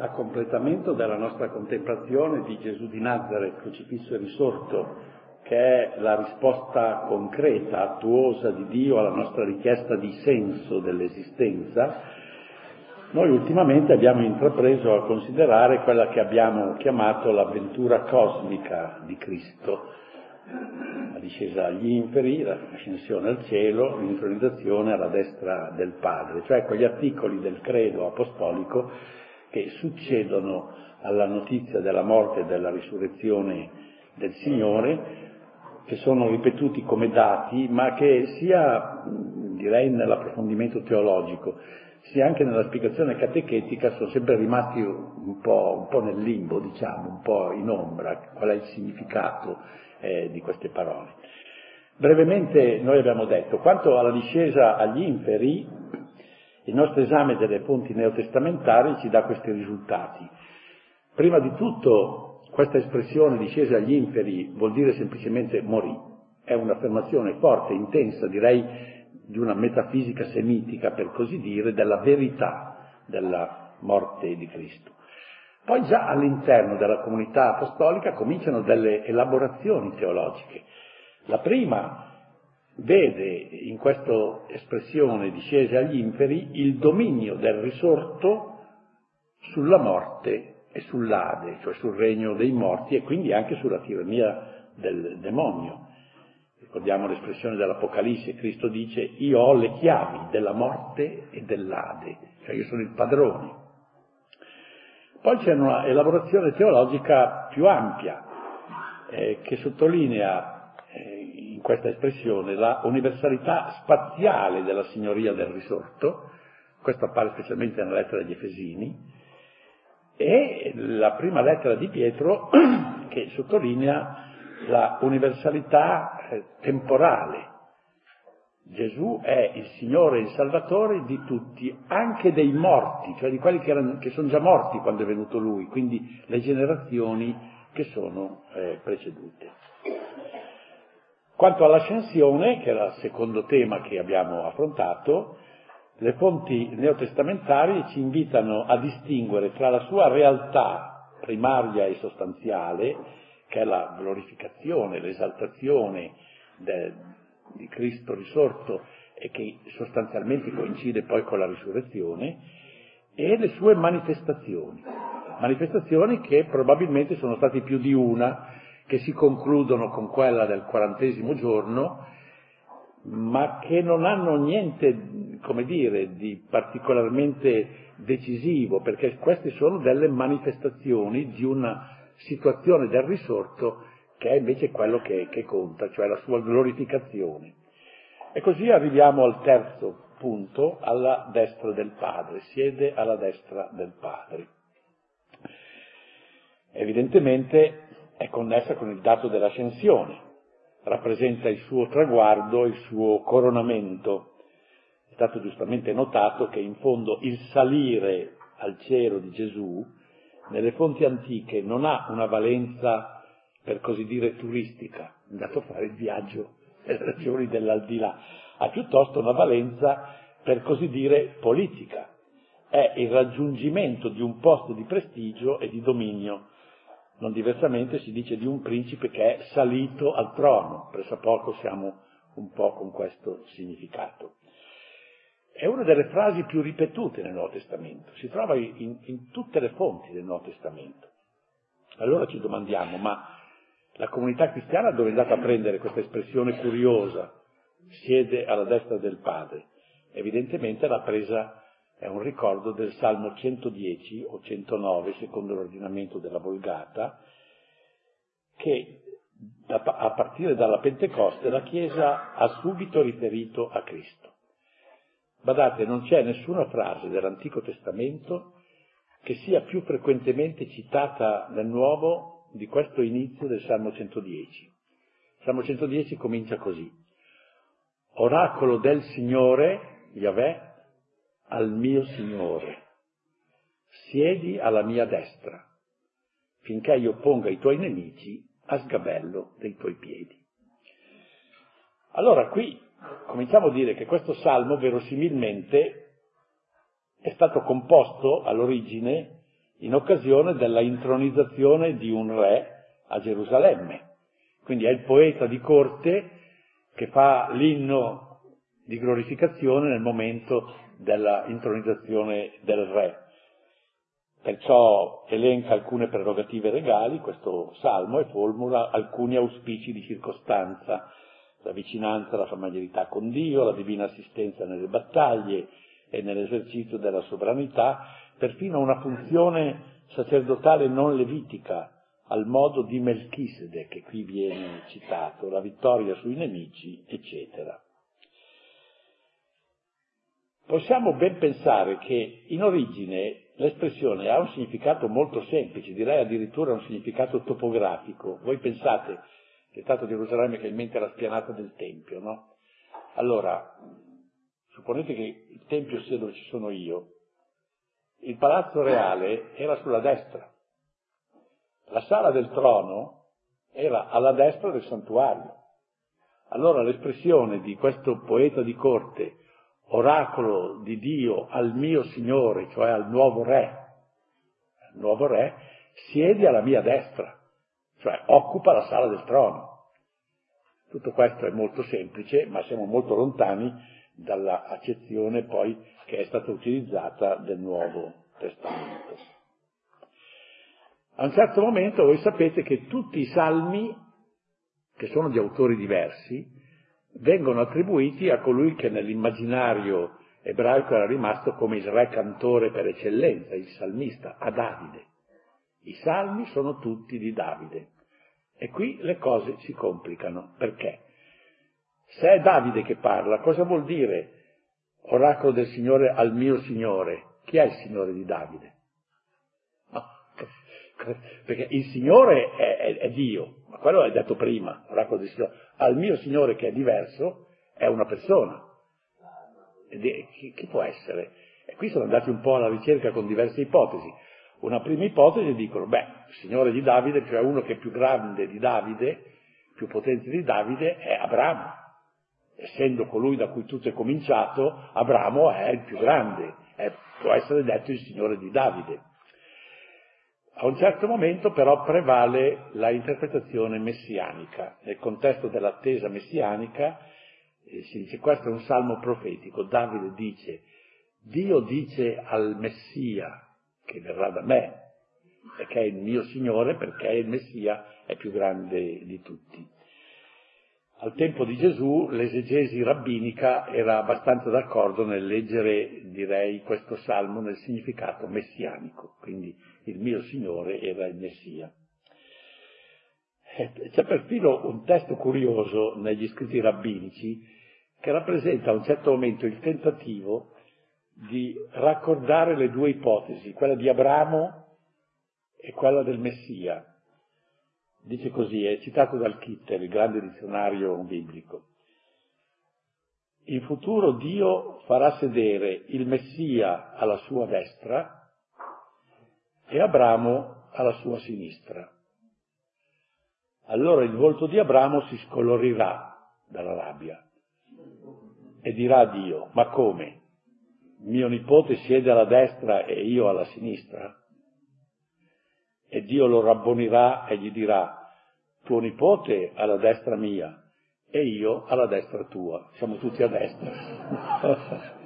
a completamento della nostra contemplazione di Gesù di Nazareth, crocifisso e risorto, che è la risposta concreta, attuosa di Dio alla nostra richiesta di senso dell'esistenza, noi ultimamente abbiamo intrapreso a considerare quella che abbiamo chiamato l'avventura cosmica di Cristo, la discesa agli inferi, l'ascensione al cielo, l'intronizzazione alla destra del Padre, cioè quegli articoli del credo apostolico che succedono alla notizia della morte e della risurrezione del Signore, che sono ripetuti come dati, ma che sia, direi, nell'approfondimento teologico, sia anche nella spiegazione catechetica sono sempre rimasti un po', un po nel limbo, diciamo, un po' in ombra, qual è il significato eh, di queste parole. Brevemente noi abbiamo detto, quanto alla discesa agli inferi, il nostro esame delle fonti neotestamentari ci dà questi risultati. Prima di tutto, questa espressione discesa agli inferi vuol dire semplicemente morì. È un'affermazione forte, intensa, direi di una metafisica semitica, per così dire, della verità della morte di Cristo. Poi già all'interno della comunità apostolica cominciano delle elaborazioni teologiche. La prima vede in questa espressione discese agli inferi il dominio del risorto sulla morte e sull'Ade, cioè sul regno dei morti e quindi anche sulla tirannia del demonio. Ricordiamo l'espressione dell'Apocalisse, Cristo dice io ho le chiavi della morte e dell'Ade, cioè io sono il padrone. Poi c'è una elaborazione teologica più ampia eh, che sottolinea in questa espressione la universalità spaziale della signoria del risorto, questo appare specialmente nella lettera agli Efesini, e la prima lettera di Pietro che sottolinea la universalità eh, temporale Gesù è il Signore e il Salvatore di tutti, anche dei morti, cioè di quelli che, erano, che sono già morti quando è venuto Lui, quindi le generazioni che sono eh, precedute. Quanto all'ascensione, che era il secondo tema che abbiamo affrontato, le fonti neotestamentarie ci invitano a distinguere tra la sua realtà primaria e sostanziale, che è la glorificazione, l'esaltazione de, di Cristo risorto e che sostanzialmente coincide poi con la risurrezione, e le sue manifestazioni, manifestazioni che probabilmente sono state più di una, che si concludono con quella del quarantesimo giorno, ma che non hanno niente, come dire, di particolarmente decisivo, perché queste sono delle manifestazioni di una situazione del risorto che è invece quello che, che conta, cioè la sua glorificazione. E così arriviamo al terzo punto, alla destra del Padre, siede alla destra del Padre. Evidentemente è connessa con il dato dell'ascensione, rappresenta il suo traguardo, il suo coronamento. È stato giustamente notato che in fondo il salire al cielo di Gesù nelle fonti antiche non ha una valenza per così dire turistica, è andato a fare il viaggio nelle regioni dell'aldilà, ha piuttosto una valenza per così dire politica, è il raggiungimento di un posto di prestigio e di dominio. Non diversamente si dice di un principe che è salito al trono, pressappoco siamo un po' con questo significato. È una delle frasi più ripetute nel Nuovo Testamento, si trova in, in tutte le fonti del Nuovo Testamento. Allora ci domandiamo, ma la comunità cristiana dove è andata a prendere questa espressione curiosa, siede alla destra del Padre? Evidentemente l'ha presa, è un ricordo del Salmo 110 o 109, secondo l'ordinamento della Vulgata, che a partire dalla Pentecoste la Chiesa ha subito riferito a Cristo. Badate, non c'è nessuna frase dell'Antico Testamento che sia più frequentemente citata nel Nuovo di questo inizio del Salmo 110. Il Salmo 110 comincia così. Oracolo del Signore, Yahweh, al mio Signore, siedi alla mia destra, finché io ponga i tuoi nemici a sgabello dei tuoi piedi. Allora qui cominciamo a dire che questo salmo verosimilmente è stato composto all'origine in occasione della intronizzazione di un re a Gerusalemme. Quindi è il poeta di corte che fa l'inno di glorificazione nel momento della intronizzazione del re. Perciò elenca alcune prerogative regali, questo salmo, e formula alcuni auspici di circostanza, la vicinanza, la familiarità con Dio, la divina assistenza nelle battaglie e nell'esercizio della sovranità, perfino una funzione sacerdotale non levitica, al modo di Melchizedek, che qui viene citato, la vittoria sui nemici, eccetera. Possiamo ben pensare che in origine l'espressione ha un significato molto semplice, direi addirittura un significato topografico. Voi pensate che è stato Gerusalemme che in mente la spianata del Tempio, no? Allora, supponete che il Tempio sia dove ci sono io, il palazzo reale era sulla destra, la sala del trono era alla destra del santuario. Allora l'espressione di questo poeta di corte, oracolo di Dio al mio Signore, cioè al nuovo re, il nuovo re, siedi alla mia destra, cioè occupa la sala del trono. Tutto questo è molto semplice, ma siamo molto lontani dalla accezione poi che è stata utilizzata del Nuovo Testamento. A un certo momento voi sapete che tutti i salmi, che sono di autori diversi, vengono attribuiti a colui che nell'immaginario ebraico era rimasto come il re cantore per eccellenza, il salmista, a Davide. I salmi sono tutti di Davide. E qui le cose si complicano. Perché? Se è Davide che parla, cosa vuol dire oracolo del Signore al mio Signore? Chi è il Signore di Davide? perché il Signore è, è, è Dio, ma quello è detto prima, oracolo del Signore. Al mio Signore che è diverso è una persona. Chi, chi può essere? E qui sono andati un po' alla ricerca con diverse ipotesi. Una prima ipotesi dicono, beh, il Signore di Davide, cioè uno che è più grande di Davide, più potente di Davide, è Abramo. Essendo colui da cui tutto è cominciato, Abramo è il più grande, è, può essere detto il Signore di Davide. A un certo momento però prevale la interpretazione messianica. Nel contesto dell'attesa messianica eh, si dice questo è un salmo profetico. Davide dice, Dio dice al Messia che verrà da me che è il mio Signore perché il Messia è più grande di tutti. Al tempo di Gesù l'esegesi rabbinica era abbastanza d'accordo nel leggere, direi, questo salmo nel significato messianico, quindi il mio Signore era il Messia. C'è perfino un testo curioso negli scritti rabbinici che rappresenta a un certo momento il tentativo di raccordare le due ipotesi, quella di Abramo e quella del Messia, dice così, è citato dal Kitter, il grande dizionario biblico. In futuro Dio farà sedere il Messia alla sua destra e Abramo alla sua sinistra. Allora il volto di Abramo si scolorirà dalla rabbia e dirà a Dio, ma come? Mio nipote siede alla destra e io alla sinistra? E Dio lo rabbonirà e gli dirà, tuo nipote alla destra mia e io alla destra tua, siamo tutti a destra.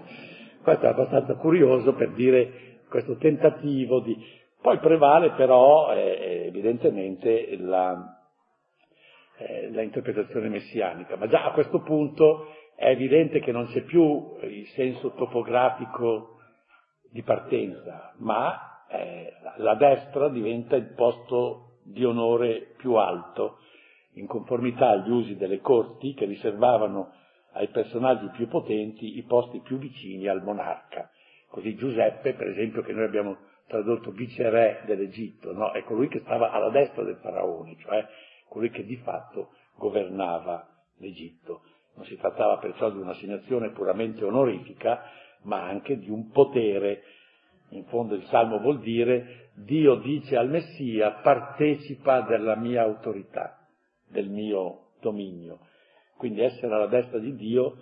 questo è abbastanza curioso per dire questo tentativo di... Poi prevale però eh, evidentemente la, eh, la messianica, ma già a questo punto è evidente che non c'è più il senso topografico di partenza, ma eh, la destra diventa il posto di onore più alto, in conformità agli usi delle corti che riservavano ai personaggi più potenti i posti più vicini al monarca. Così Giuseppe, per esempio, che noi abbiamo tradotto viceré dell'Egitto, no? è colui che stava alla destra del faraone, cioè colui che di fatto governava l'Egitto. Non si trattava perciò di un'assegnazione puramente onorifica, ma anche di un potere. In fondo il Salmo vuol dire Dio dice al Messia partecipa della mia autorità, del mio dominio. Quindi essere alla destra di Dio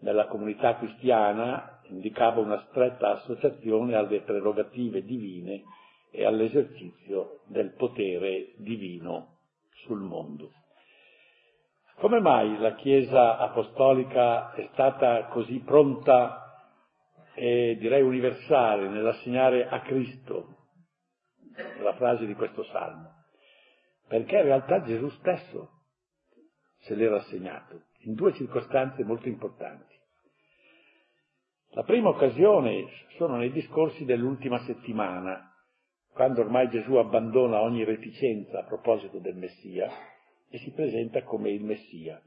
nella comunità cristiana indicava una stretta associazione alle prerogative divine e all'esercizio del potere divino sul mondo. Come mai la Chiesa apostolica è stata così pronta e direi universale nell'assegnare a Cristo la frase di questo salmo? Perché in realtà Gesù stesso se l'era assegnato in due circostanze molto importanti. La prima occasione sono nei discorsi dell'ultima settimana, quando ormai Gesù abbandona ogni reticenza a proposito del Messia e si presenta come il Messia.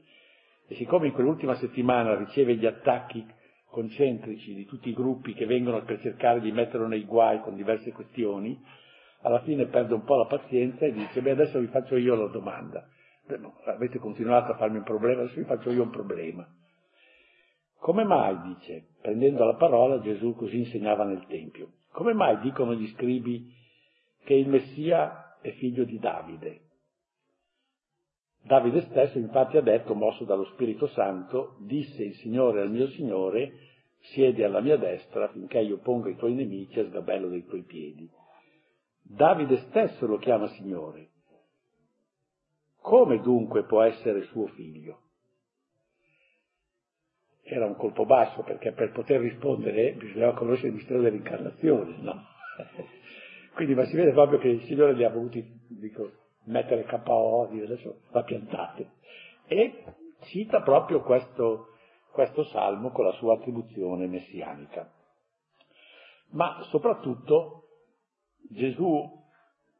E siccome in quell'ultima settimana riceve gli attacchi concentrici di tutti i gruppi che vengono per cercare di metterlo nei guai con diverse questioni, alla fine perde un po' la pazienza e dice, beh adesso vi faccio io la domanda. Beh, no, avete continuato a farmi un problema, adesso vi faccio io un problema. Come mai, dice, prendendo la parola, Gesù così insegnava nel Tempio, come mai dicono gli scribi che il Messia è figlio di Davide? Davide stesso infatti ha detto, mosso dallo Spirito Santo, disse il Signore al mio Signore, siedi alla mia destra finché io ponga i tuoi nemici a sgabello dei tuoi piedi. Davide stesso lo chiama Signore. Come dunque può essere suo figlio? Era un colpo basso perché per poter rispondere bisognava conoscere il mistero dell'incarnazione, no? Quindi ma si vede proprio che il Signore li ha voluti, dico, mettere KO, dire adesso va piantate. E cita proprio questo, questo salmo con la sua attribuzione messianica. Ma soprattutto Gesù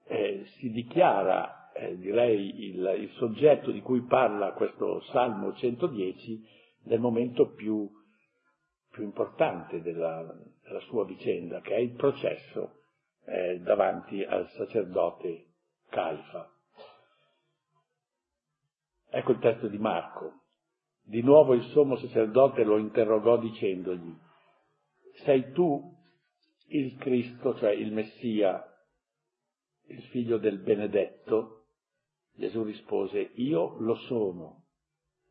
eh, si dichiara, eh, direi, il, il, soggetto di cui parla questo Salmo 110 nel momento più, più importante della, della, sua vicenda, che è il processo eh, davanti al sacerdote Caifa. Ecco il testo di Marco. Di nuovo il sommo sacerdote lo interrogò dicendogli, sei tu il Cristo, cioè il Messia, il figlio del benedetto? Gesù rispose, io lo sono.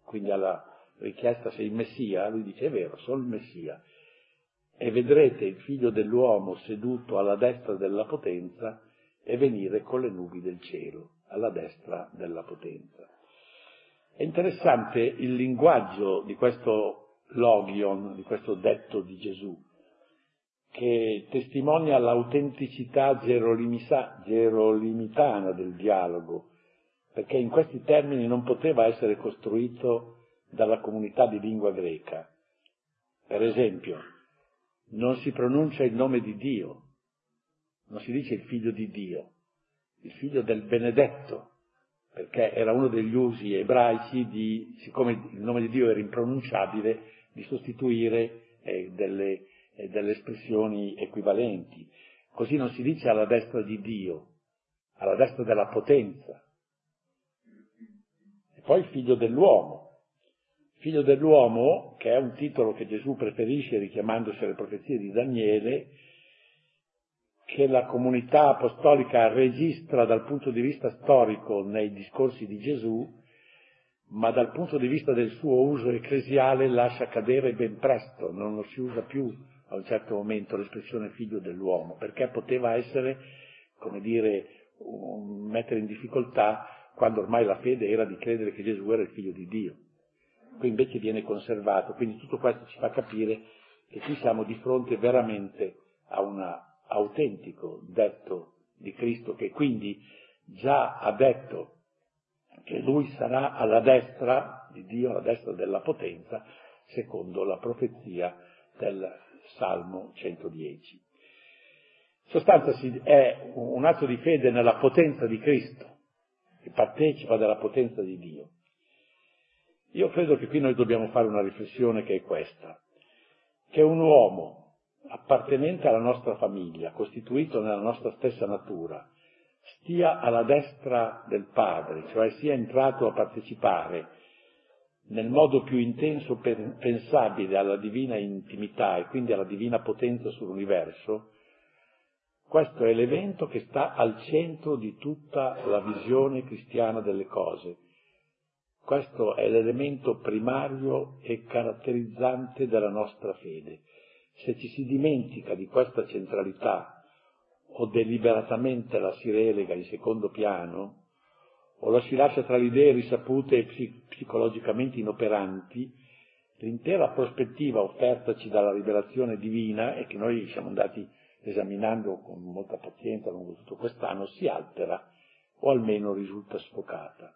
Quindi alla richiesta sei il Messia, lui dice, è vero, sono il Messia. E vedrete il figlio dell'uomo seduto alla destra della potenza e venire con le nubi del cielo, alla destra della potenza. È interessante il linguaggio di questo logion, di questo detto di Gesù, che testimonia l'autenticità gerolimitana del dialogo, perché in questi termini non poteva essere costruito dalla comunità di lingua greca. Per esempio, non si pronuncia il nome di Dio, non si dice il figlio di Dio, il figlio del benedetto, perché era uno degli usi ebraici di, siccome il nome di Dio era impronunciabile, di sostituire eh, delle, eh, delle espressioni equivalenti. Così non si dice alla destra di Dio, alla destra della potenza. E poi figlio dell'uomo. Figlio dell'uomo, che è un titolo che Gesù preferisce richiamandosi alle profezie di Daniele, che la comunità apostolica registra dal punto di vista storico nei discorsi di Gesù, ma dal punto di vista del suo uso ecclesiale lascia cadere ben presto, non lo si usa più a un certo momento l'espressione figlio dell'uomo, perché poteva essere, come dire, mettere in difficoltà quando ormai la fede era di credere che Gesù era il figlio di Dio. Qui invece viene conservato, quindi tutto questo ci fa capire che qui siamo di fronte veramente a una autentico detto di Cristo che quindi già ha detto che lui sarà alla destra di Dio, alla destra della potenza, secondo la profezia del Salmo 110. In sostanza è un atto di fede nella potenza di Cristo, che partecipa della potenza di Dio. Io credo che qui noi dobbiamo fare una riflessione che è questa, che un uomo appartenente alla nostra famiglia, costituito nella nostra stessa natura, stia alla destra del Padre, cioè sia entrato a partecipare nel modo più intenso pensabile alla divina intimità e quindi alla divina potenza sull'universo, questo è l'evento che sta al centro di tutta la visione cristiana delle cose. Questo è l'elemento primario e caratterizzante della nostra fede. Se ci si dimentica di questa centralità o deliberatamente la si relega in secondo piano, o la si lascia tra le idee risapute e psicologicamente inoperanti, l'intera prospettiva offertaci dalla rivelazione divina e che noi siamo andati esaminando con molta pazienza lungo tutto quest'anno, si altera o almeno risulta sfocata.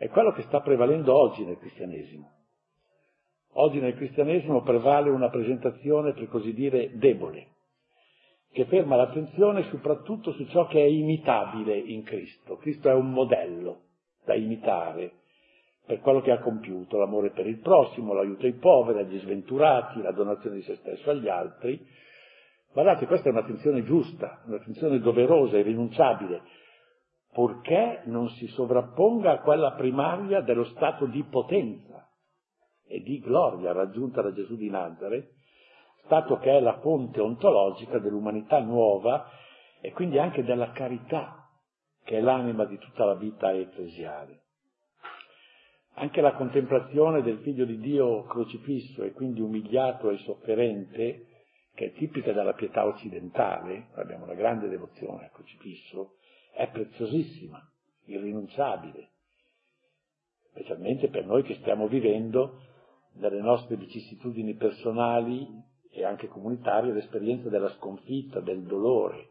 È quello che sta prevalendo oggi nel cristianesimo. Oggi nel cristianesimo prevale una presentazione, per così dire, debole, che ferma l'attenzione soprattutto su ciò che è imitabile in Cristo. Cristo è un modello da imitare per quello che ha compiuto, l'amore per il prossimo, l'aiuto ai poveri, agli sventurati, la donazione di se stesso agli altri. Guardate, questa è un'attenzione giusta, un'attenzione doverosa, irrinunciabile, purché non si sovrapponga a quella primaria dello stato di potenza e di gloria raggiunta da Gesù di Nazareth, stato che è la fonte ontologica dell'umanità nuova e quindi anche della carità, che è l'anima di tutta la vita ecclesiale. Anche la contemplazione del Figlio di Dio crocifisso e quindi umiliato e sofferente, che è tipica della pietà occidentale, abbiamo una grande devozione al crocifisso, è preziosissima, irrinunciabile, specialmente per noi che stiamo vivendo nelle nostre vicissitudini personali e anche comunitarie l'esperienza della sconfitta, del dolore,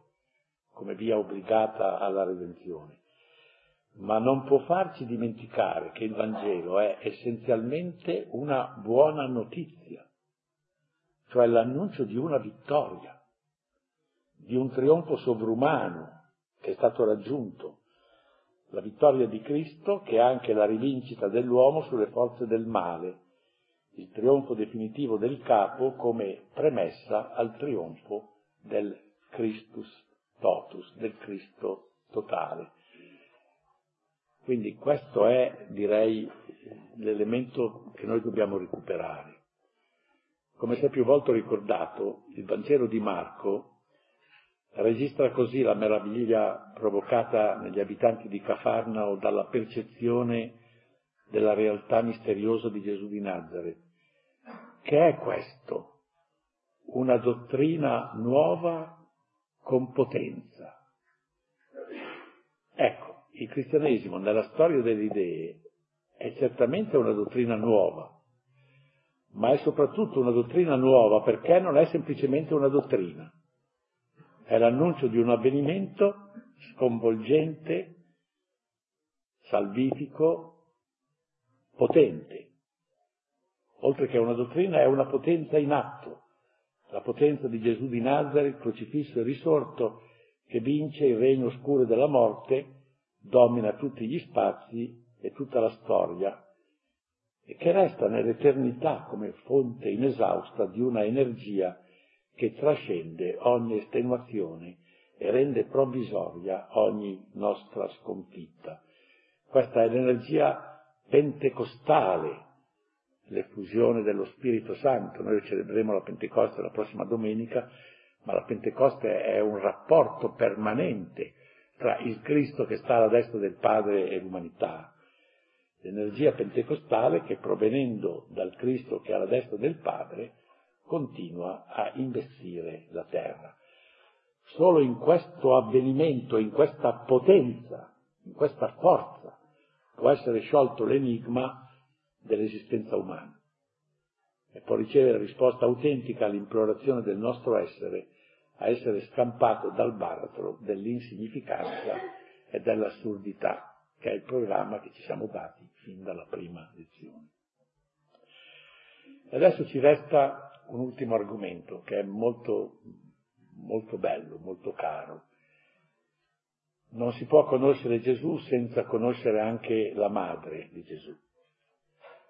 come via obbligata alla redenzione. Ma non può farci dimenticare che il Vangelo è essenzialmente una buona notizia, cioè l'annuncio di una vittoria, di un trionfo sovrumano che è stato raggiunto, la vittoria di Cristo che è anche la rivincita dell'uomo sulle forze del male, il trionfo definitivo del capo come premessa al trionfo del Christus totus, del Cristo totale. Quindi questo è, direi, l'elemento che noi dobbiamo recuperare. Come si è più volte ricordato, il Vangelo di Marco registra così la meraviglia provocata negli abitanti di Cafarnao dalla percezione della realtà misteriosa di Gesù di Nazareth. Che è questo? Una dottrina nuova con potenza. Ecco, il cristianesimo nella storia delle idee è certamente una dottrina nuova, ma è soprattutto una dottrina nuova perché non è semplicemente una dottrina è l'annuncio di un avvenimento sconvolgente, salvifico, potente. Oltre che una dottrina è una potenza in atto, la potenza di Gesù di Nazareth, crocifisso e risorto, che vince il regno oscuro della morte, domina tutti gli spazi e tutta la storia, e che resta nell'eternità come fonte inesausta di una energia che trascende ogni estenuazione e rende provvisoria ogni nostra sconfitta. Questa è l'energia pentecostale, l'effusione dello Spirito Santo. Noi celebreremo la Pentecoste la prossima domenica, ma la Pentecoste è un rapporto permanente tra il Cristo che sta alla destra del Padre e l'umanità. L'energia pentecostale che provenendo dal Cristo che è alla destra del Padre continua a investire la terra. Solo in questo avvenimento, in questa potenza, in questa forza, può essere sciolto l'enigma dell'esistenza umana e può ricevere risposta autentica all'implorazione del nostro essere a essere scampato dal baratro dell'insignificanza e dell'assurdità, che è il programma che ci siamo dati fin dalla prima lezione. Adesso ci resta un ultimo argomento che è molto, molto bello, molto caro. Non si può conoscere Gesù senza conoscere anche la madre di Gesù.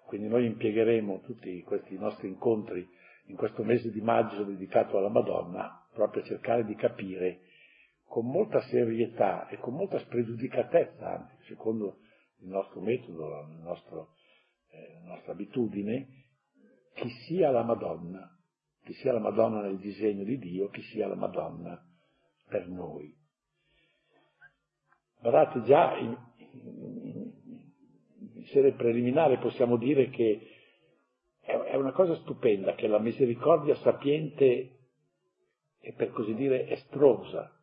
Quindi noi impiegheremo tutti questi nostri incontri in questo mese di maggio dedicato alla Madonna proprio a cercare di capire con molta serietà e con molta spregiudicatezza, anzi, secondo il nostro metodo, la, nostro, eh, la nostra abitudine, chi sia la Madonna, chi sia la Madonna nel disegno di Dio, chi sia la Madonna per noi. Guardate, già in, in, in sede preliminare possiamo dire che è, è una cosa stupenda che la misericordia sapiente e per così dire estrosa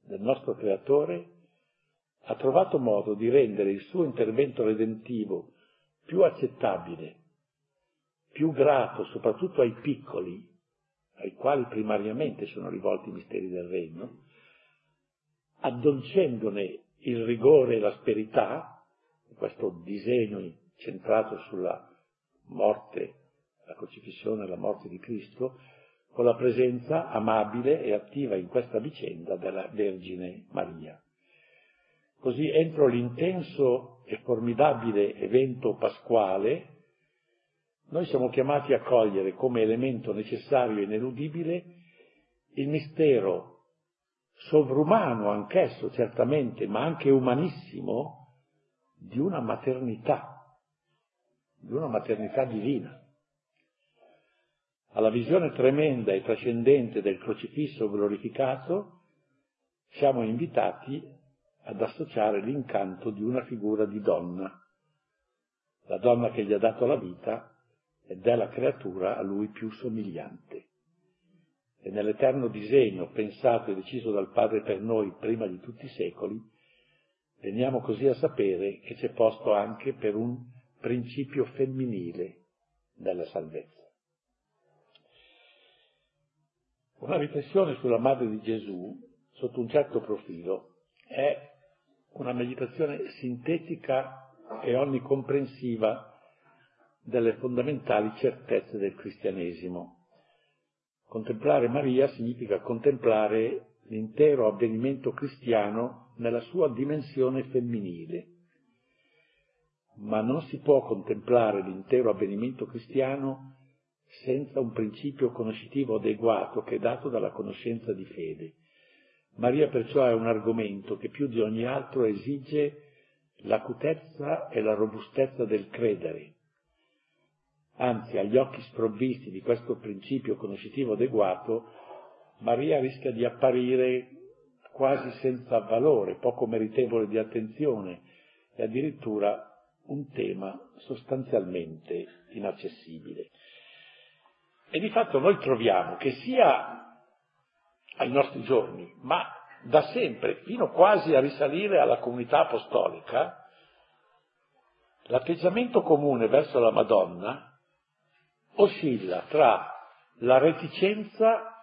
del nostro Creatore, ha trovato modo di rendere il suo intervento redentivo più accettabile, più grato soprattutto ai piccoli, ai quali primariamente sono rivolti i misteri del regno, addolcendone il rigore e l'asperità, questo disegno centrato sulla morte, la crocifissione e la morte di Cristo, con la presenza amabile e attiva in questa vicenda della Vergine Maria. Così entro l'intenso e formidabile evento pasquale, noi siamo chiamati a cogliere come elemento necessario e ineludibile il mistero sovrumano anch'esso certamente, ma anche umanissimo, di una maternità, di una maternità divina. Alla visione tremenda e trascendente del crocifisso glorificato siamo invitati ad associare l'incanto di una figura di donna, la donna che gli ha dato la vita ed è la creatura a lui più somigliante e nell'eterno disegno pensato e deciso dal Padre per noi prima di tutti i secoli, veniamo così a sapere che c'è posto anche per un principio femminile della salvezza. Una riflessione sulla madre di Gesù, sotto un certo profilo, è una meditazione sintetica e onnicomprensiva delle fondamentali certezze del cristianesimo. Contemplare Maria significa contemplare l'intero avvenimento cristiano nella sua dimensione femminile. Ma non si può contemplare l'intero avvenimento cristiano senza un principio conoscitivo adeguato che è dato dalla conoscenza di fede. Maria perciò è un argomento che più di ogni altro esige l'acutezza e la robustezza del credere, Anzi, agli occhi sprovvisti di questo principio conoscitivo adeguato, Maria rischia di apparire quasi senza valore, poco meritevole di attenzione e addirittura un tema sostanzialmente inaccessibile. E di fatto noi troviamo che sia ai nostri giorni, ma da sempre, fino quasi a risalire alla comunità apostolica, l'atteggiamento comune verso la Madonna oscilla tra la reticenza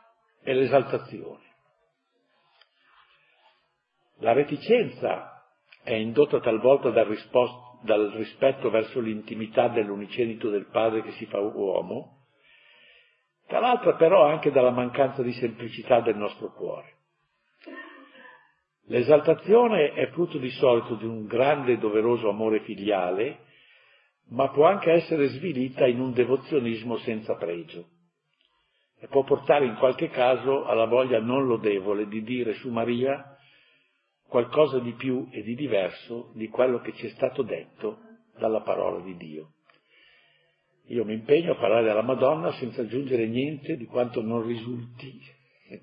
e l'esaltazione. La reticenza è indotta talvolta dal, risposto, dal rispetto verso l'intimità dell'unicenito del Padre che si fa uomo, dall'altra però anche dalla mancanza di semplicità del nostro cuore. L'esaltazione è frutto di solito di un grande e doveroso amore filiale ma può anche essere svilita in un devozionismo senza pregio e può portare in qualche caso alla voglia non lodevole di dire su Maria qualcosa di più e di diverso di quello che ci è stato detto dalla parola di Dio. Io mi impegno a parlare della Madonna senza aggiungere niente di quanto non risulti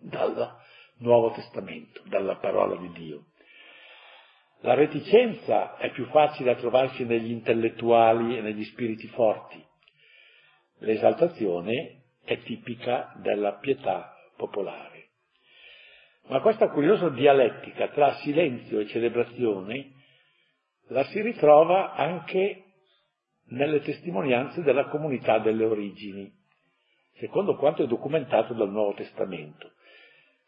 dal Nuovo Testamento, dalla parola di Dio. La reticenza è più facile da trovarsi negli intellettuali e negli spiriti forti. L'esaltazione è tipica della pietà popolare. Ma questa curiosa dialettica tra silenzio e celebrazione la si ritrova anche nelle testimonianze della comunità delle origini, secondo quanto è documentato dal Nuovo Testamento.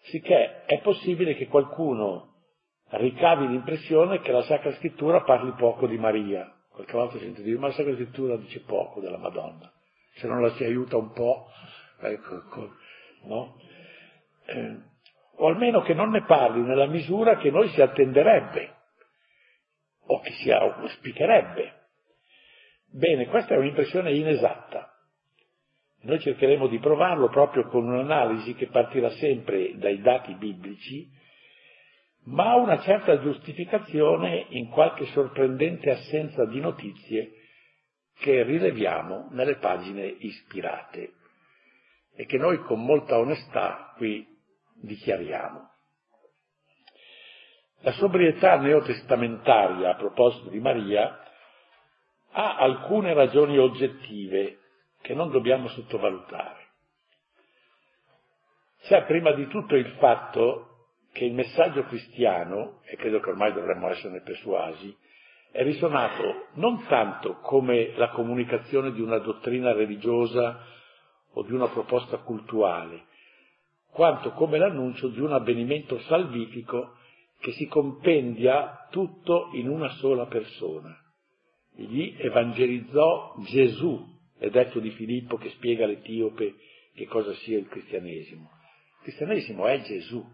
Sicché è possibile che qualcuno ricavi l'impressione che la Sacra Scrittura parli poco di Maria. Qualche volta sento dire, ma la Sacra Scrittura dice poco della Madonna, se non la si aiuta un po', ecco, no? Eh, o almeno che non ne parli nella misura che noi si attenderebbe, o che si auspicherebbe. Bene, questa è un'impressione inesatta. Noi cercheremo di provarlo proprio con un'analisi che partirà sempre dai dati biblici, ma ha una certa giustificazione in qualche sorprendente assenza di notizie che rileviamo nelle pagine ispirate e che noi con molta onestà qui dichiariamo. La sobrietà neotestamentaria a proposito di Maria ha alcune ragioni oggettive che non dobbiamo sottovalutare. C'è prima di tutto il fatto che il messaggio cristiano, e credo che ormai dovremmo esserne persuasi, è risuonato non tanto come la comunicazione di una dottrina religiosa o di una proposta cultuale, quanto come l'annuncio di un avvenimento salvifico che si compendia tutto in una sola persona. Egli evangelizzò Gesù, è detto di Filippo che spiega all'Etiope che cosa sia il cristianesimo. Il cristianesimo è Gesù.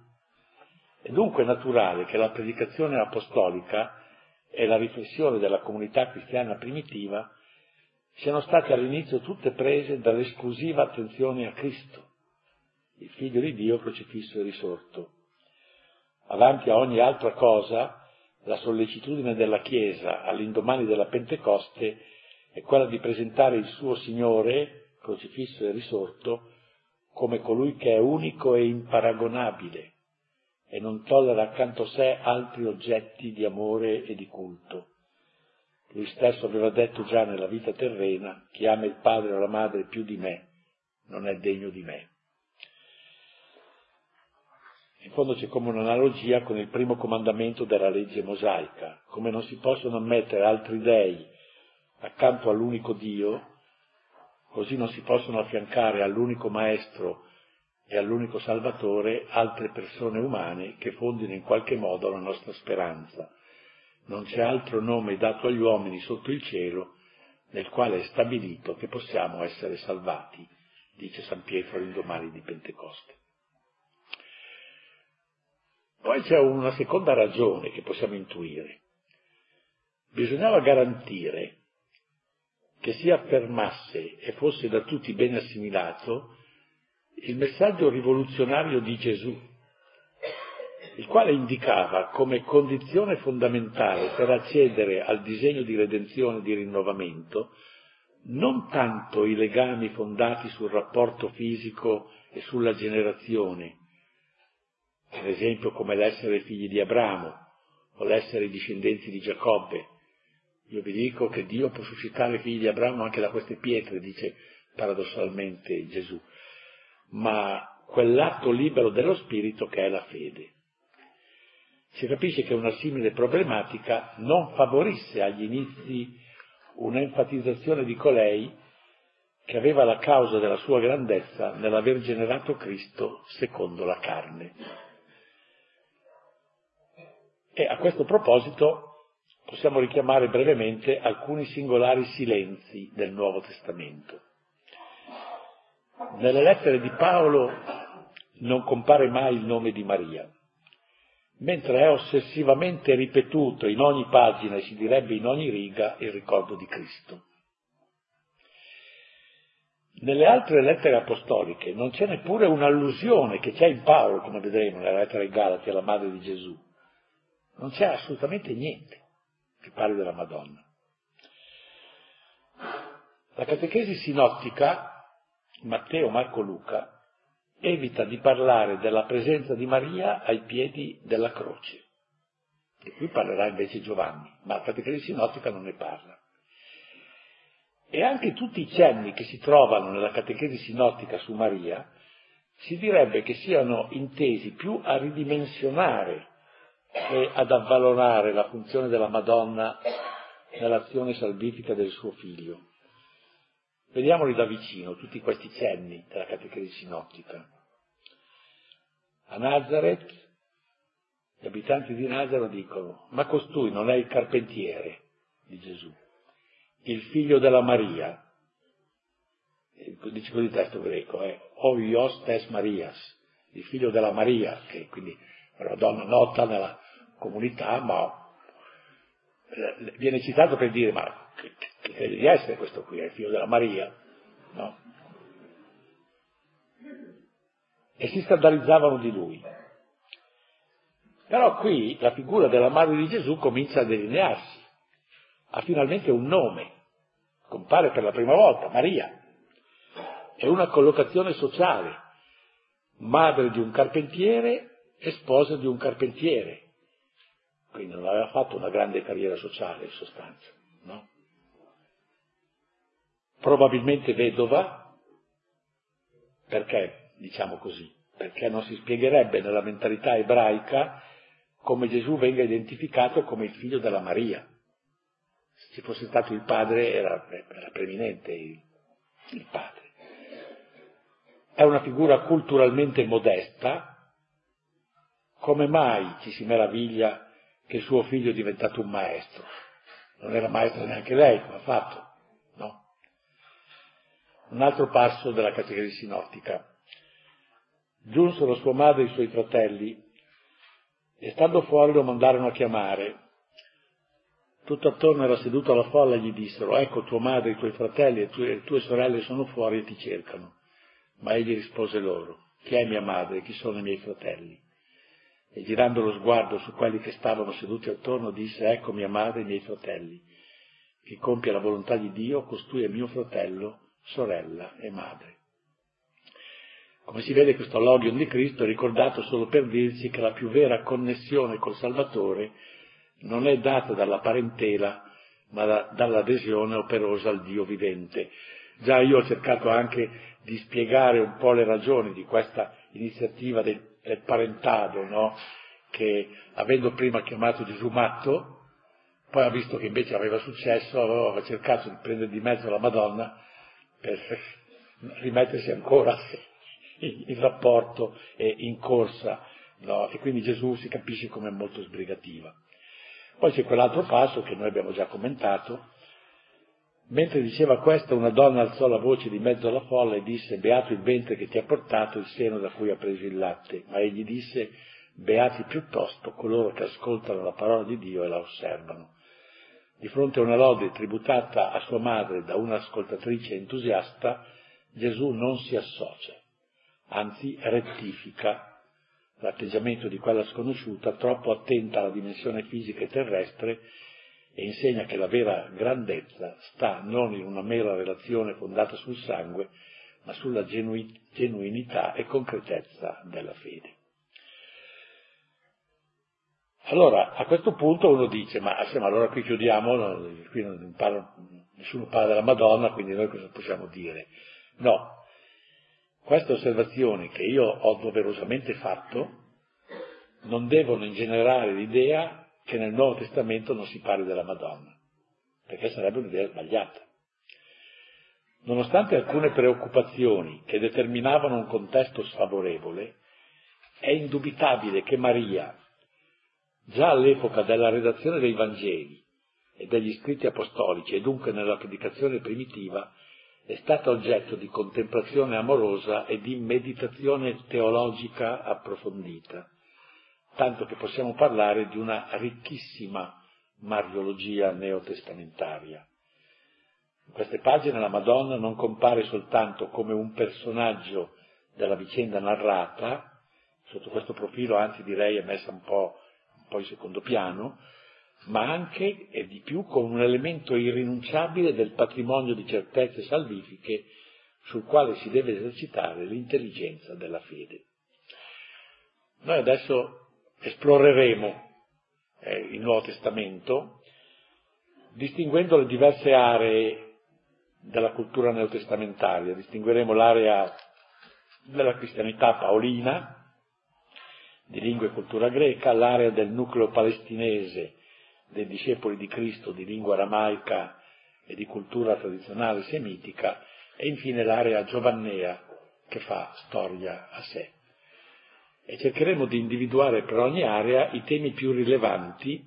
È dunque naturale che la predicazione apostolica e la riflessione della comunità cristiana primitiva siano state all'inizio tutte prese dall'esclusiva attenzione a Cristo, il figlio di Dio crocifisso e risorto. Avanti a ogni altra cosa, la sollecitudine della Chiesa all'indomani della Pentecoste è quella di presentare il suo Signore, crocifisso e risorto, come colui che è unico e imparagonabile e non tollera accanto a sé altri oggetti di amore e di culto. Lui stesso aveva detto già nella vita terrena, chi ama il padre o la madre più di me non è degno di me. In fondo c'è come un'analogia con il primo comandamento della legge mosaica, come non si possono ammettere altri dei accanto all'unico Dio, così non si possono affiancare all'unico Maestro e all'unico Salvatore altre persone umane che fondino in qualche modo la nostra speranza. Non c'è altro nome dato agli uomini sotto il cielo nel quale è stabilito che possiamo essere salvati, dice San Pietro all'indomani di Pentecoste. Poi c'è una seconda ragione che possiamo intuire. Bisognava garantire che si affermasse e fosse da tutti ben assimilato il messaggio rivoluzionario di Gesù, il quale indicava come condizione fondamentale per accedere al disegno di redenzione e di rinnovamento non tanto i legami fondati sul rapporto fisico e sulla generazione, per esempio come l'essere figli di Abramo o l'essere discendenti di Giacobbe. Io vi dico che Dio può suscitare figli di Abramo anche da queste pietre, dice paradossalmente Gesù, ma quell'atto libero dello spirito che è la fede. Si capisce che una simile problematica non favorisse agli inizi un'enfatizzazione di colei che aveva la causa della sua grandezza nell'aver generato Cristo secondo la carne. E a questo proposito possiamo richiamare brevemente alcuni singolari silenzi del Nuovo Testamento. Nelle lettere di Paolo non compare mai il nome di Maria, mentre è ossessivamente ripetuto in ogni pagina e si direbbe in ogni riga il ricordo di Cristo. Nelle altre lettere apostoliche non c'è neppure un'allusione che c'è in Paolo, come vedremo nella lettera ai Galati, alla madre di Gesù. Non c'è assolutamente niente che parli della Madonna. La catechesi sinottica Matteo, Marco, Luca, evita di parlare della presenza di Maria ai piedi della croce. E qui parlerà invece Giovanni, ma Catechesi Sinottica non ne parla. E anche tutti i cenni che si trovano nella Catechesi Sinottica su Maria si direbbe che siano intesi più a ridimensionare che ad avvalorare la funzione della Madonna nell'azione salvifica del suo figlio. Vediamoli da vicino, tutti questi cenni della catechesi sinottica. A Nazareth, gli abitanti di Nazareth dicono, ma costui non è il carpentiere di Gesù, il figlio della Maria, dice così il testo greco, è Oios tes Marias, il figlio della Maria, che quindi è una donna nota nella comunità, ma eh, viene citato per dire, ma che, che crede di essere questo qui, è il figlio della Maria, no? E si scandalizzavano di lui. Però qui la figura della madre di Gesù comincia a delinearsi, ha finalmente un nome, compare per la prima volta, Maria. È una collocazione sociale, madre di un carpentiere e sposa di un carpentiere. Quindi non aveva fatto una grande carriera sociale in sostanza, no? Probabilmente vedova, perché diciamo così? perché non si spiegherebbe nella mentalità ebraica come Gesù venga identificato come il figlio della Maria. Se ci fosse stato il padre era, era preeminente il, il padre. È una figura culturalmente modesta, come mai ci si meraviglia che suo figlio è diventato un maestro? Non era maestro neanche lei, come ha fatto? Un altro passo della catechesi sinottica. Giunsero sua madre e i suoi fratelli e stando fuori lo mandarono a chiamare. Tutto attorno era seduto alla folla e gli dissero, ecco tua madre, i tuoi fratelli e le tue sorelle sono fuori e ti cercano. Ma egli rispose loro, chi è mia madre chi sono i miei fratelli? E girando lo sguardo su quelli che stavano seduti attorno, disse, ecco mia madre e i miei fratelli. Chi compie la volontà di Dio, costui è mio fratello, sorella e madre. Come si vede questo allogion di Cristo è ricordato solo per dirci che la più vera connessione col Salvatore non è data dalla parentela, ma da, dall'adesione operosa al Dio vivente. Già io ho cercato anche di spiegare un po' le ragioni di questa iniziativa del, del parentado, no? che avendo prima chiamato Gesù matto, poi ha visto che invece aveva successo, aveva cercato di prendere di mezzo la Madonna per rimettersi ancora il rapporto è in corsa, no? e quindi Gesù si capisce come molto sbrigativa. Poi c'è quell'altro passo che noi abbiamo già commentato. Mentre diceva questo, una donna alzò la voce di mezzo alla folla e disse, beato il ventre che ti ha portato il seno da cui ha preso il latte. Ma egli disse, beati piuttosto coloro che ascoltano la parola di Dio e la osservano. Di fronte a una lode tributata a sua madre da un'ascoltatrice entusiasta, Gesù non si associa anzi rettifica l'atteggiamento di quella sconosciuta troppo attenta alla dimensione fisica e terrestre e insegna che la vera grandezza sta non in una mera relazione fondata sul sangue, ma sulla genui- genuinità e concretezza della fede. Allora, a questo punto uno dice, ma, sì, ma allora qui chiudiamo, qui non parla, nessuno parla della Madonna, quindi noi cosa possiamo dire? No, queste osservazioni che io ho doverosamente fatto non devono ingenerare l'idea che nel Nuovo Testamento non si parli della Madonna, perché sarebbe un'idea sbagliata. Nonostante alcune preoccupazioni che determinavano un contesto sfavorevole, è indubitabile che Maria, già all'epoca della redazione dei Vangeli e degli scritti apostolici e dunque nella predicazione primitiva, è stata oggetto di contemplazione amorosa e di meditazione teologica approfondita, tanto che possiamo parlare di una ricchissima mariologia neotestamentaria. In queste pagine la Madonna non compare soltanto come un personaggio della vicenda narrata, sotto questo profilo anzi direi è messa un po', un po in secondo piano, ma anche e di più con un elemento irrinunciabile del patrimonio di certezze salvifiche sul quale si deve esercitare l'intelligenza della fede. Noi adesso esploreremo eh, il Nuovo Testamento distinguendo le diverse aree della cultura neotestamentaria, distingueremo l'area della cristianità paolina, di lingua e cultura greca, l'area del nucleo palestinese dei discepoli di Cristo di lingua aramaica e di cultura tradizionale semitica e infine l'area giovannea che fa storia a sé. E cercheremo di individuare per ogni area i temi più rilevanti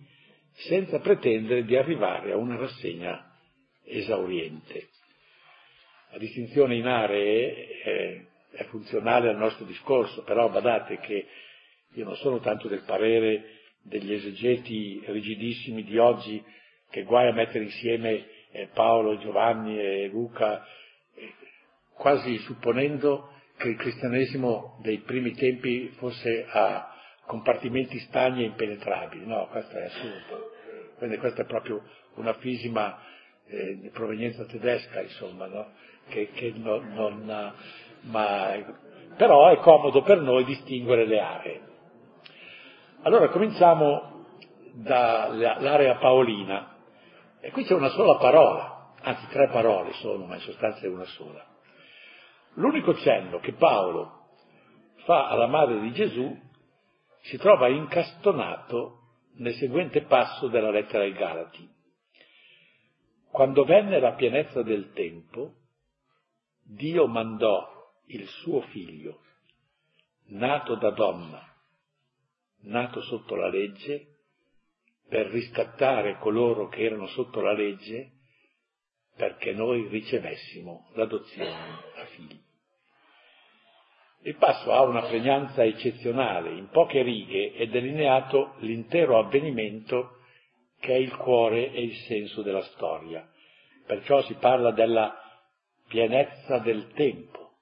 senza pretendere di arrivare a una rassegna esauriente. La distinzione in aree è, funzionale al nostro discorso, però badate che io non sono tanto del parere degli esegeti rigidissimi di oggi che guai a mettere insieme eh, Paolo, Giovanni e Luca, eh, quasi supponendo che il cristianesimo dei primi tempi fosse a compartimenti stagni e impenetrabili. No, questo è assurdo. Quindi questa è proprio una fisima eh, di provenienza tedesca, insomma, no? che, che non, non, ma, però è comodo per noi distinguere le aree. Allora cominciamo dall'area paolina e qui c'è una sola parola, anzi tre parole sono, ma in sostanza è una sola. L'unico cenno che Paolo fa alla madre di Gesù si trova incastonato nel seguente passo della lettera ai Galati. Quando venne la pienezza del tempo, Dio mandò il suo figlio, nato da donna, nato sotto la legge, per riscattare coloro che erano sotto la legge, perché noi ricevessimo l'adozione a figli. Il passo ha una pregnanza eccezionale, in poche righe è delineato l'intero avvenimento che è il cuore e il senso della storia. Perciò si parla della pienezza del tempo,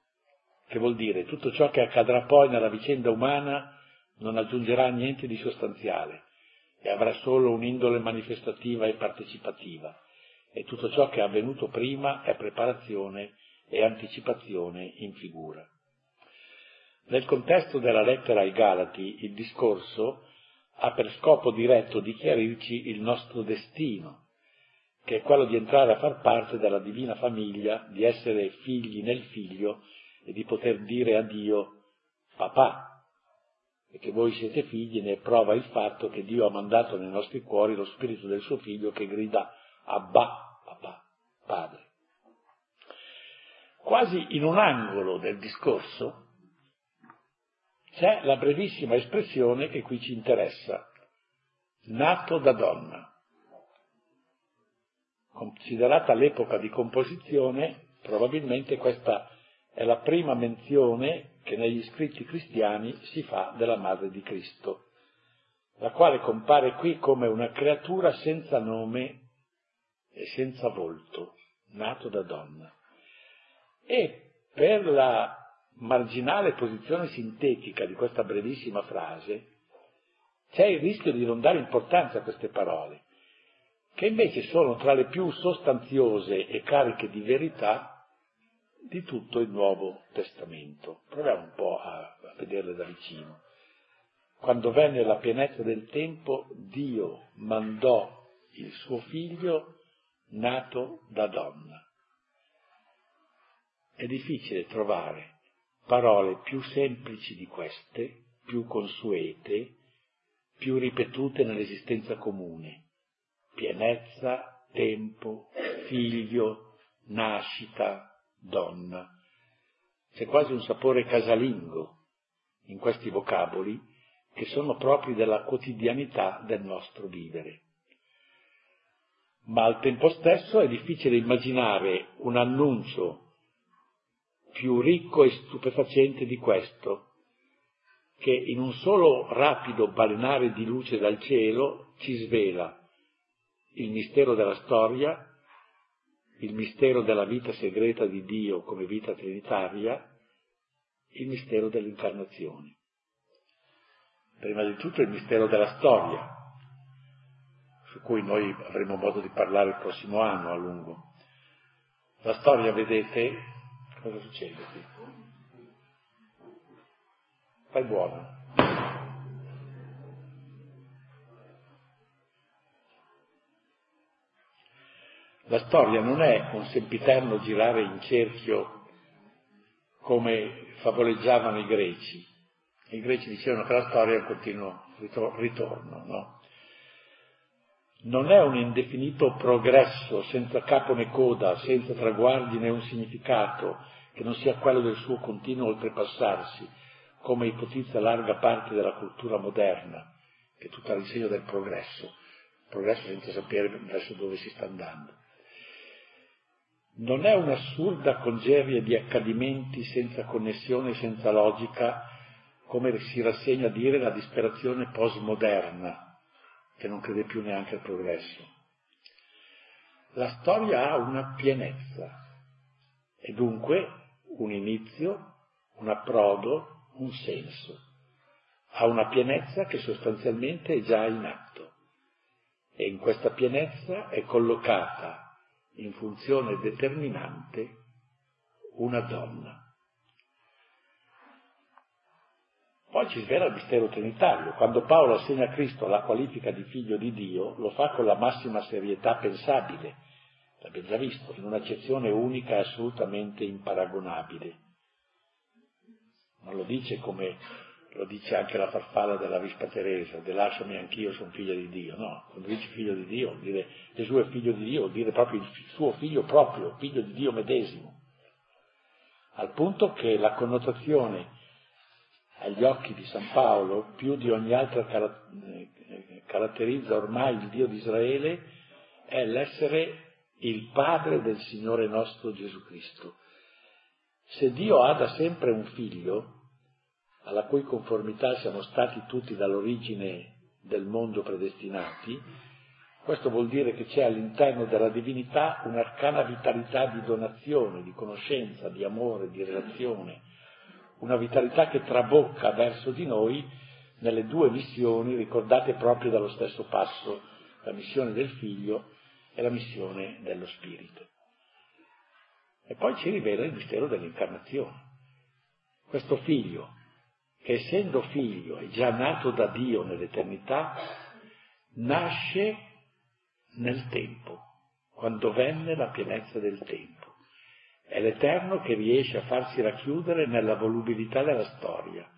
che vuol dire tutto ciò che accadrà poi nella vicenda umana non aggiungerà niente di sostanziale e avrà solo un'indole manifestativa e partecipativa e tutto ciò che è avvenuto prima è preparazione e anticipazione in figura. Nel contesto della lettera ai Galati il discorso ha per scopo diretto di chiarirci il nostro destino, che è quello di entrare a far parte della divina famiglia, di essere figli nel figlio e di poter dire a Dio papà, e che voi siete figli ne prova il fatto che Dio ha mandato nei nostri cuori lo spirito del suo figlio che grida Abba, papà, padre. Quasi in un angolo del discorso c'è la brevissima espressione che qui ci interessa, nato da donna. Considerata l'epoca di composizione, probabilmente questa è la prima menzione che negli scritti cristiani si fa della Madre di Cristo, la quale compare qui come una creatura senza nome e senza volto, nato da donna. E per la marginale posizione sintetica di questa brevissima frase, c'è il rischio di non dare importanza a queste parole, che invece sono tra le più sostanziose e cariche di verità di tutto il Nuovo Testamento. Proviamo un po' a, a vederle da vicino. Quando venne la pienezza del tempo, Dio mandò il suo figlio nato da donna. È difficile trovare parole più semplici di queste, più consuete, più ripetute nell'esistenza comune. Pienezza, tempo, figlio, nascita, donna. C'è quasi un sapore casalingo in questi vocaboli che sono propri della quotidianità del nostro vivere. Ma al tempo stesso è difficile immaginare un annuncio più ricco e stupefacente di questo, che in un solo rapido balenare di luce dal cielo ci svela il mistero della storia, il mistero della vita segreta di Dio come vita trinitaria, il mistero dell'incarnazione. Prima di tutto il mistero della storia, su cui noi avremo modo di parlare il prossimo anno a lungo. La storia, vedete, cosa succede qui? Fai buono. La storia non è un sempiterno girare in cerchio come favoleggiavano i greci. I greci dicevano che la storia è un continuo ritorno, no? Non è un indefinito progresso senza capo né coda, senza traguardi né un significato che non sia quello del suo continuo oltrepassarsi, come ipotizza larga parte della cultura moderna, che è tutta all'insegno del progresso, progresso senza sapere verso dove si sta andando non è un'assurda congerie di accadimenti senza connessione, senza logica, come si rassegna a dire la disperazione postmoderna, che non crede più neanche al progresso. La storia ha una pienezza e dunque un inizio, un approdo, un senso. Ha una pienezza che sostanzialmente è già in atto e in questa pienezza è collocata in funzione determinante una donna. Poi ci svela il mistero trinitario. Quando Paolo assegna a Cristo la qualifica di figlio di Dio, lo fa con la massima serietà pensabile, l'abbiamo già visto, in un'accezione unica e assolutamente imparagonabile. non lo dice come lo dice anche la farfalla della Vispa Teresa, de lasciami anch'io sono figlio di Dio, no, quando dice figlio di Dio, vuol dire Gesù è figlio di Dio, vuol dire proprio il suo figlio proprio, figlio di Dio medesimo, al punto che la connotazione agli occhi di San Paolo, più di ogni altra eh, caratterizza ormai il Dio di Israele, è l'essere il Padre del Signore nostro Gesù Cristo. Se Dio ha da sempre un figlio, alla cui conformità siamo stati tutti dall'origine del mondo predestinati, questo vuol dire che c'è all'interno della divinità un'arcana vitalità di donazione, di conoscenza, di amore, di relazione, una vitalità che trabocca verso di noi nelle due missioni ricordate proprio dallo stesso passo, la missione del figlio e la missione dello spirito. E poi ci rivela il mistero dell'incarnazione. Questo figlio che essendo figlio e già nato da Dio nell'eternità, nasce nel tempo, quando venne la pienezza del tempo. È l'Eterno che riesce a farsi racchiudere nella volubilità della storia.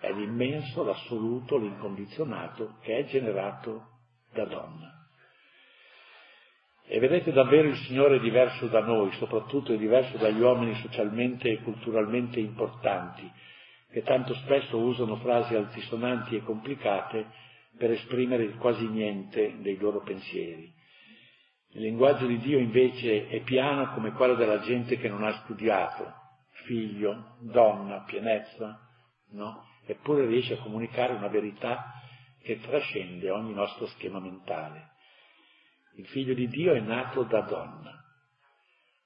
È l'immenso, l'assoluto, l'incondizionato che è generato da donna. E vedete davvero il Signore è diverso da noi, soprattutto è diverso dagli uomini socialmente e culturalmente importanti, che tanto spesso usano frasi altisonanti e complicate per esprimere quasi niente dei loro pensieri. Il linguaggio di Dio invece è piano come quello della gente che non ha studiato, figlio, donna, pienezza, no? Eppure riesce a comunicare una verità che trascende ogni nostro schema mentale. Il figlio di Dio è nato da donna,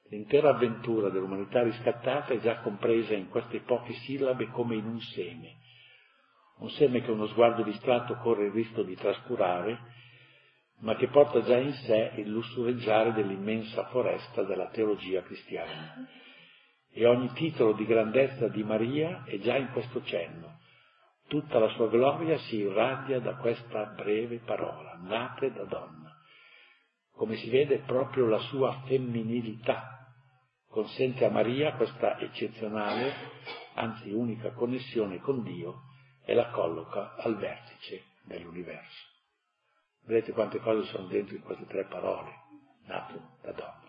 L'intera avventura dell'umanità riscattata è già compresa in queste poche sillabe come in un seme, un seme che uno sguardo distratto corre il rischio di trascurare, ma che porta già in sé il lussureggiare dell'immensa foresta della teologia cristiana. E ogni titolo di grandezza di Maria è già in questo cenno. Tutta la sua gloria si irradia da questa breve parola, nate da donna. Come si vede proprio la sua femminilità consente a Maria questa eccezionale, anzi unica connessione con Dio e la colloca al vertice dell'universo. Vedete quante cose sono dentro in queste tre parole, nato da donna.